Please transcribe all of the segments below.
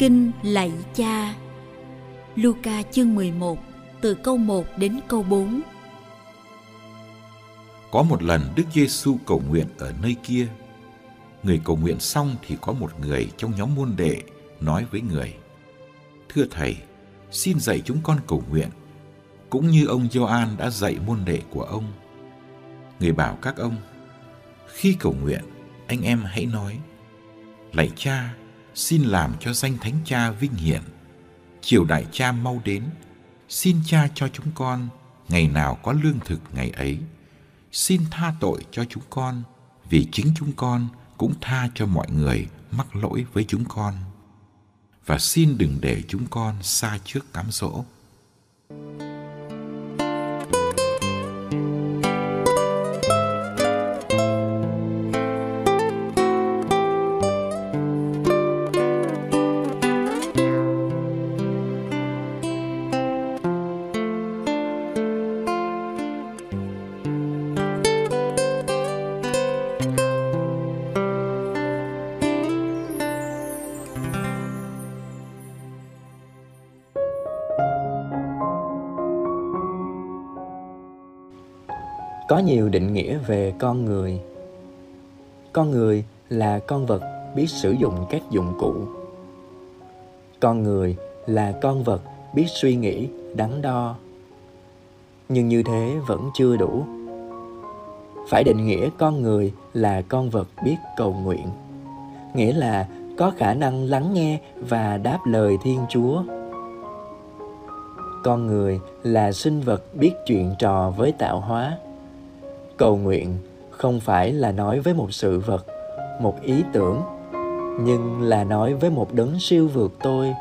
Kinh Lạy Cha Luca chương 11 từ câu 1 đến câu 4 Có một lần Đức Giêsu cầu nguyện ở nơi kia. Người cầu nguyện xong thì có một người trong nhóm môn đệ nói với người: "Thưa thầy, xin dạy chúng con cầu nguyện, cũng như ông Gioan đã dạy môn đệ của ông." Người bảo các ông: "Khi cầu nguyện, anh em hãy nói: Lạy Cha, xin làm cho danh thánh cha vinh hiển. Triều đại cha mau đến, xin cha cho chúng con ngày nào có lương thực ngày ấy. Xin tha tội cho chúng con, vì chính chúng con cũng tha cho mọi người mắc lỗi với chúng con. Và xin đừng để chúng con xa trước cám dỗ. Có nhiều định nghĩa về con người. Con người là con vật biết sử dụng các dụng cụ. Con người là con vật biết suy nghĩ, đắn đo. Nhưng như thế vẫn chưa đủ. Phải định nghĩa con người là con vật biết cầu nguyện. Nghĩa là có khả năng lắng nghe và đáp lời thiên chúa. Con người là sinh vật biết chuyện trò với tạo hóa cầu nguyện không phải là nói với một sự vật, một ý tưởng, nhưng là nói với một đấng siêu vượt tôi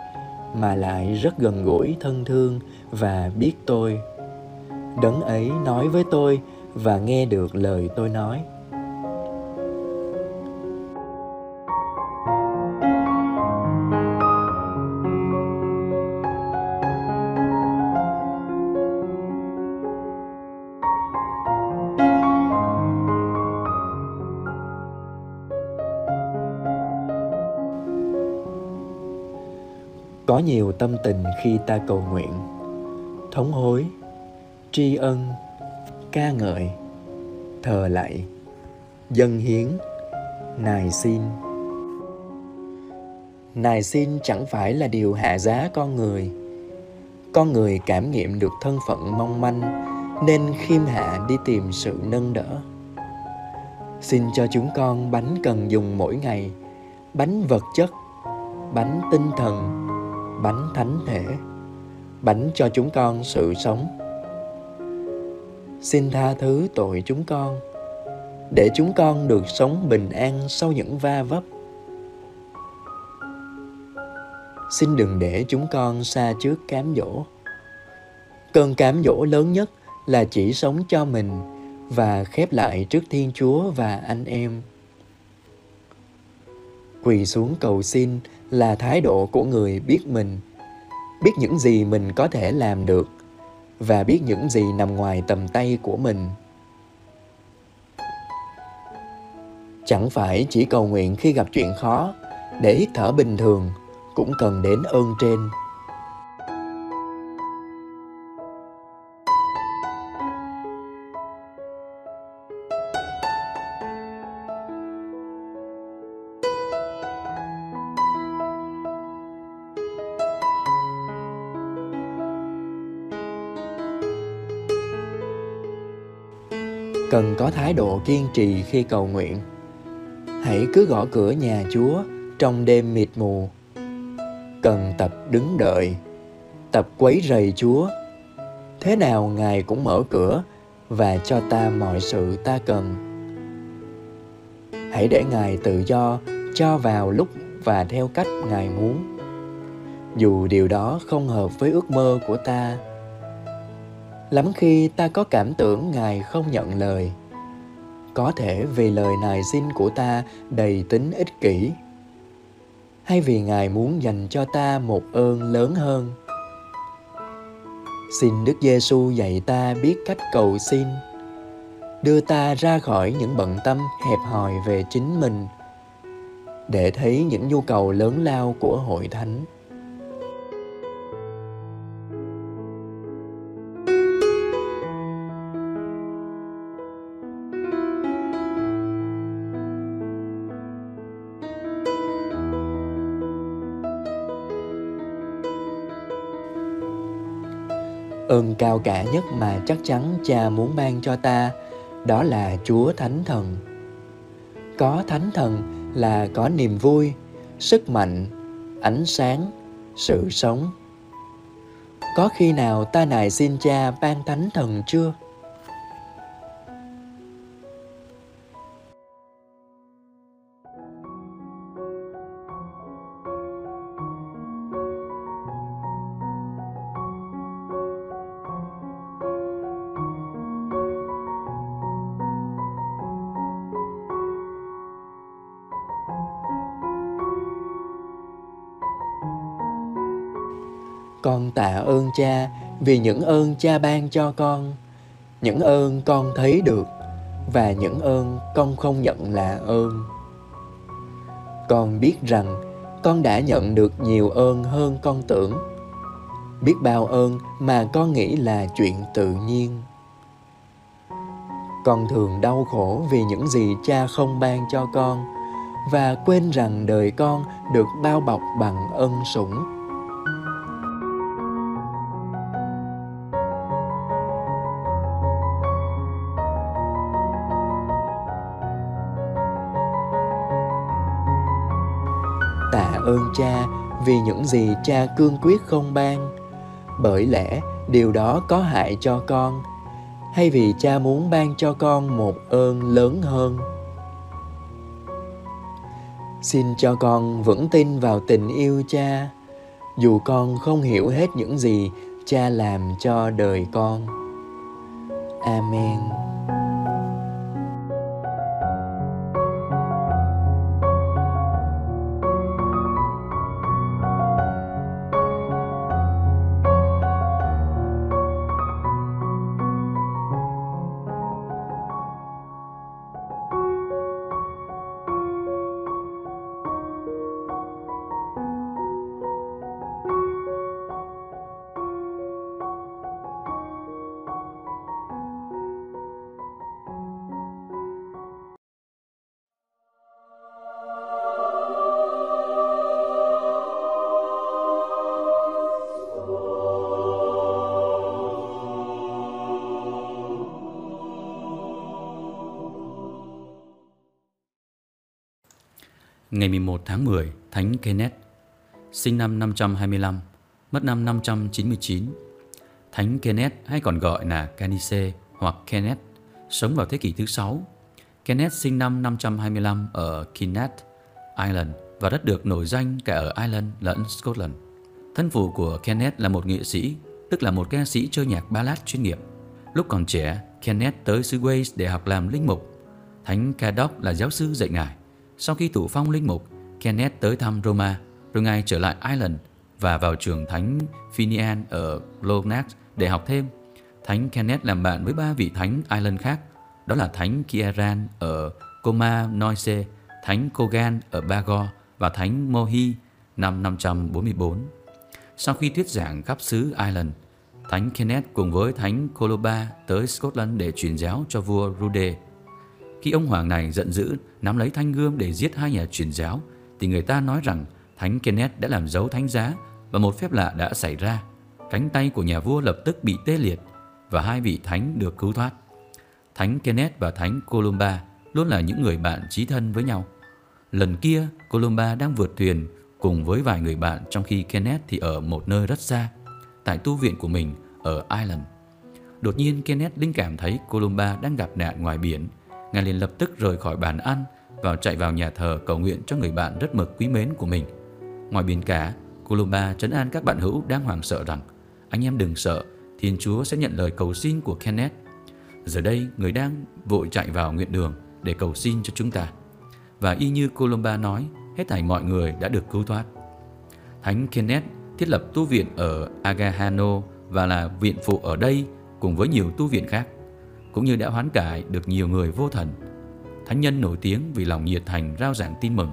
mà lại rất gần gũi thân thương và biết tôi. Đấng ấy nói với tôi và nghe được lời tôi nói. Có nhiều tâm tình khi ta cầu nguyện. Thống hối, tri ân, ca ngợi, thờ lạy dân hiến, nài xin. Nài xin chẳng phải là điều hạ giá con người. Con người cảm nghiệm được thân phận mong manh, nên khiêm hạ đi tìm sự nâng đỡ. Xin cho chúng con bánh cần dùng mỗi ngày, bánh vật chất, bánh tinh thần bánh thánh thể, bánh cho chúng con sự sống. Xin tha thứ tội chúng con, để chúng con được sống bình an sau những va vấp. Xin đừng để chúng con xa trước cám dỗ. Cơn cám dỗ lớn nhất là chỉ sống cho mình và khép lại trước thiên chúa và anh em. Quỳ xuống cầu xin là thái độ của người biết mình, biết những gì mình có thể làm được, và biết những gì nằm ngoài tầm tay của mình. Chẳng phải chỉ cầu nguyện khi gặp chuyện khó, để hít thở bình thường cũng cần đến ơn trên. Cần có thái độ kiên trì khi cầu nguyện. Hãy cứ gõ cửa nhà chúa trong đêm mịt mù. Cần tập đứng đợi, tập quấy rầy chúa. Thế nào ngài cũng mở cửa và cho ta mọi sự ta cần. Hãy để ngài tự do cho vào lúc và theo cách ngài muốn. Dù điều đó không hợp với ước mơ của ta lắm khi ta có cảm tưởng ngài không nhận lời. Có thể vì lời nài xin của ta đầy tính ích kỷ. Hay vì ngài muốn dành cho ta một ơn lớn hơn. Xin đức giêsu dạy ta biết cách cầu xin. Đưa ta ra khỏi những bận tâm hẹp hòi về chính mình. Để thấy những nhu cầu lớn lao của hội thánh. Ơn cao cả nhất mà chắc chắn cha muốn ban cho ta, đó là chúa thánh thần. Có thánh thần là có niềm vui, sức mạnh, ánh sáng, sự sống. Có khi nào ta nài xin cha ban thánh thần chưa? Con tạ ơn cha, vì những ơn cha ban cho con. Những ơn con thấy được, và những ơn con không nhận là ơn. Con biết rằng con đã nhận được nhiều ơn hơn con tưởng. Biết bao ơn mà con nghĩ là chuyện tự nhiên. Con thường đau khổ vì những gì cha không ban cho con, và quên rằng đời con được bao bọc bằng ân sủng. Cha vì những gì cha cương quyết không ban. Bởi lẽ điều đó có hại cho con, hay vì cha muốn ban cho con một ơn lớn hơn. Xin cho con vững tin vào tình yêu cha, dù con không hiểu hết những gì cha làm cho đời con. Amen. Ngày 11 tháng 10, Thánh Kenneth, sinh năm 525, mất năm 599. Thánh Kenneth hay còn gọi là Canice hoặc Kenneth, sống vào thế kỷ thứ 6. Kenneth sinh năm 525 ở Kinnett, Ireland và rất được nổi danh cả ở Ireland lẫn Scotland. Thân phụ của Kenneth là một nghệ sĩ, tức là một ca sĩ chơi nhạc ballad chuyên nghiệp. Lúc còn trẻ, Kenneth tới xứ Wales để học làm linh mục. Thánh Cadoc là giáo sư dạy ngài. Sau khi tụ phong linh mục, Kenneth tới thăm Roma, rồi ngài trở lại Ireland và vào trường Thánh Finian ở Loughnach để học thêm. Thánh Kenneth làm bạn với ba vị thánh Ireland khác, đó là Thánh Kieran ở Coma Noise, Thánh Cogan ở Bagor và Thánh Mohi năm 544. Sau khi thuyết giảng khắp xứ Ireland, Thánh Kenneth cùng với Thánh Coloba tới Scotland để truyền giáo cho vua Rude. Khi ông hoàng này giận dữ nắm lấy thanh gươm để giết hai nhà truyền giáo, thì người ta nói rằng Thánh Kenneth đã làm dấu thánh giá và một phép lạ đã xảy ra. Cánh tay của nhà vua lập tức bị tê liệt và hai vị thánh được cứu thoát. Thánh Kenneth và Thánh Columba luôn là những người bạn chí thân với nhau. Lần kia, Columba đang vượt thuyền cùng với vài người bạn trong khi Kenneth thì ở một nơi rất xa, tại tu viện của mình ở Ireland. Đột nhiên Kenneth linh cảm thấy Columba đang gặp nạn ngoài biển. Ngài liền lập tức rời khỏi bàn ăn vào chạy vào nhà thờ cầu nguyện cho người bạn rất mực quý mến của mình. Ngoài biển cả, Columba trấn an các bạn hữu đang hoảng sợ rằng anh em đừng sợ, Thiên Chúa sẽ nhận lời cầu xin của Kenneth. Giờ đây, người đang vội chạy vào nguyện đường để cầu xin cho chúng ta. Và y như Columba nói, hết thảy mọi người đã được cứu thoát. Thánh Kenneth thiết lập tu viện ở Agahano và là viện phụ ở đây cùng với nhiều tu viện khác, cũng như đã hoán cải được nhiều người vô thần. Thánh nhân nổi tiếng vì lòng nhiệt thành rao giảng tin mừng.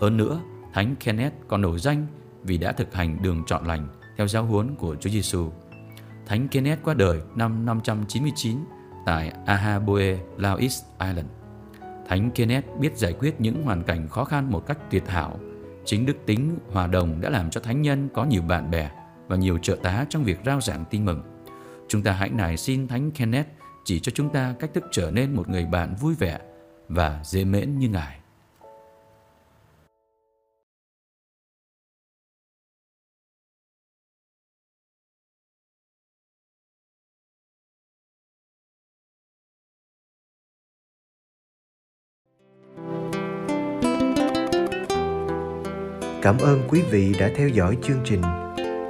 Hơn nữa, Thánh Kenneth còn nổi danh vì đã thực hành đường chọn lành theo giáo huấn của Chúa Giêsu. Thánh Kenneth qua đời năm 599 tại Ahaboe, Laos Island. Thánh Kenneth biết giải quyết những hoàn cảnh khó khăn một cách tuyệt hảo. Chính đức tính hòa đồng đã làm cho thánh nhân có nhiều bạn bè và nhiều trợ tá trong việc rao giảng tin mừng. Chúng ta hãy nài xin Thánh Kenneth chỉ cho chúng ta cách thức trở nên một người bạn vui vẻ và dễ mến như Ngài. Cảm ơn quý vị đã theo dõi chương trình.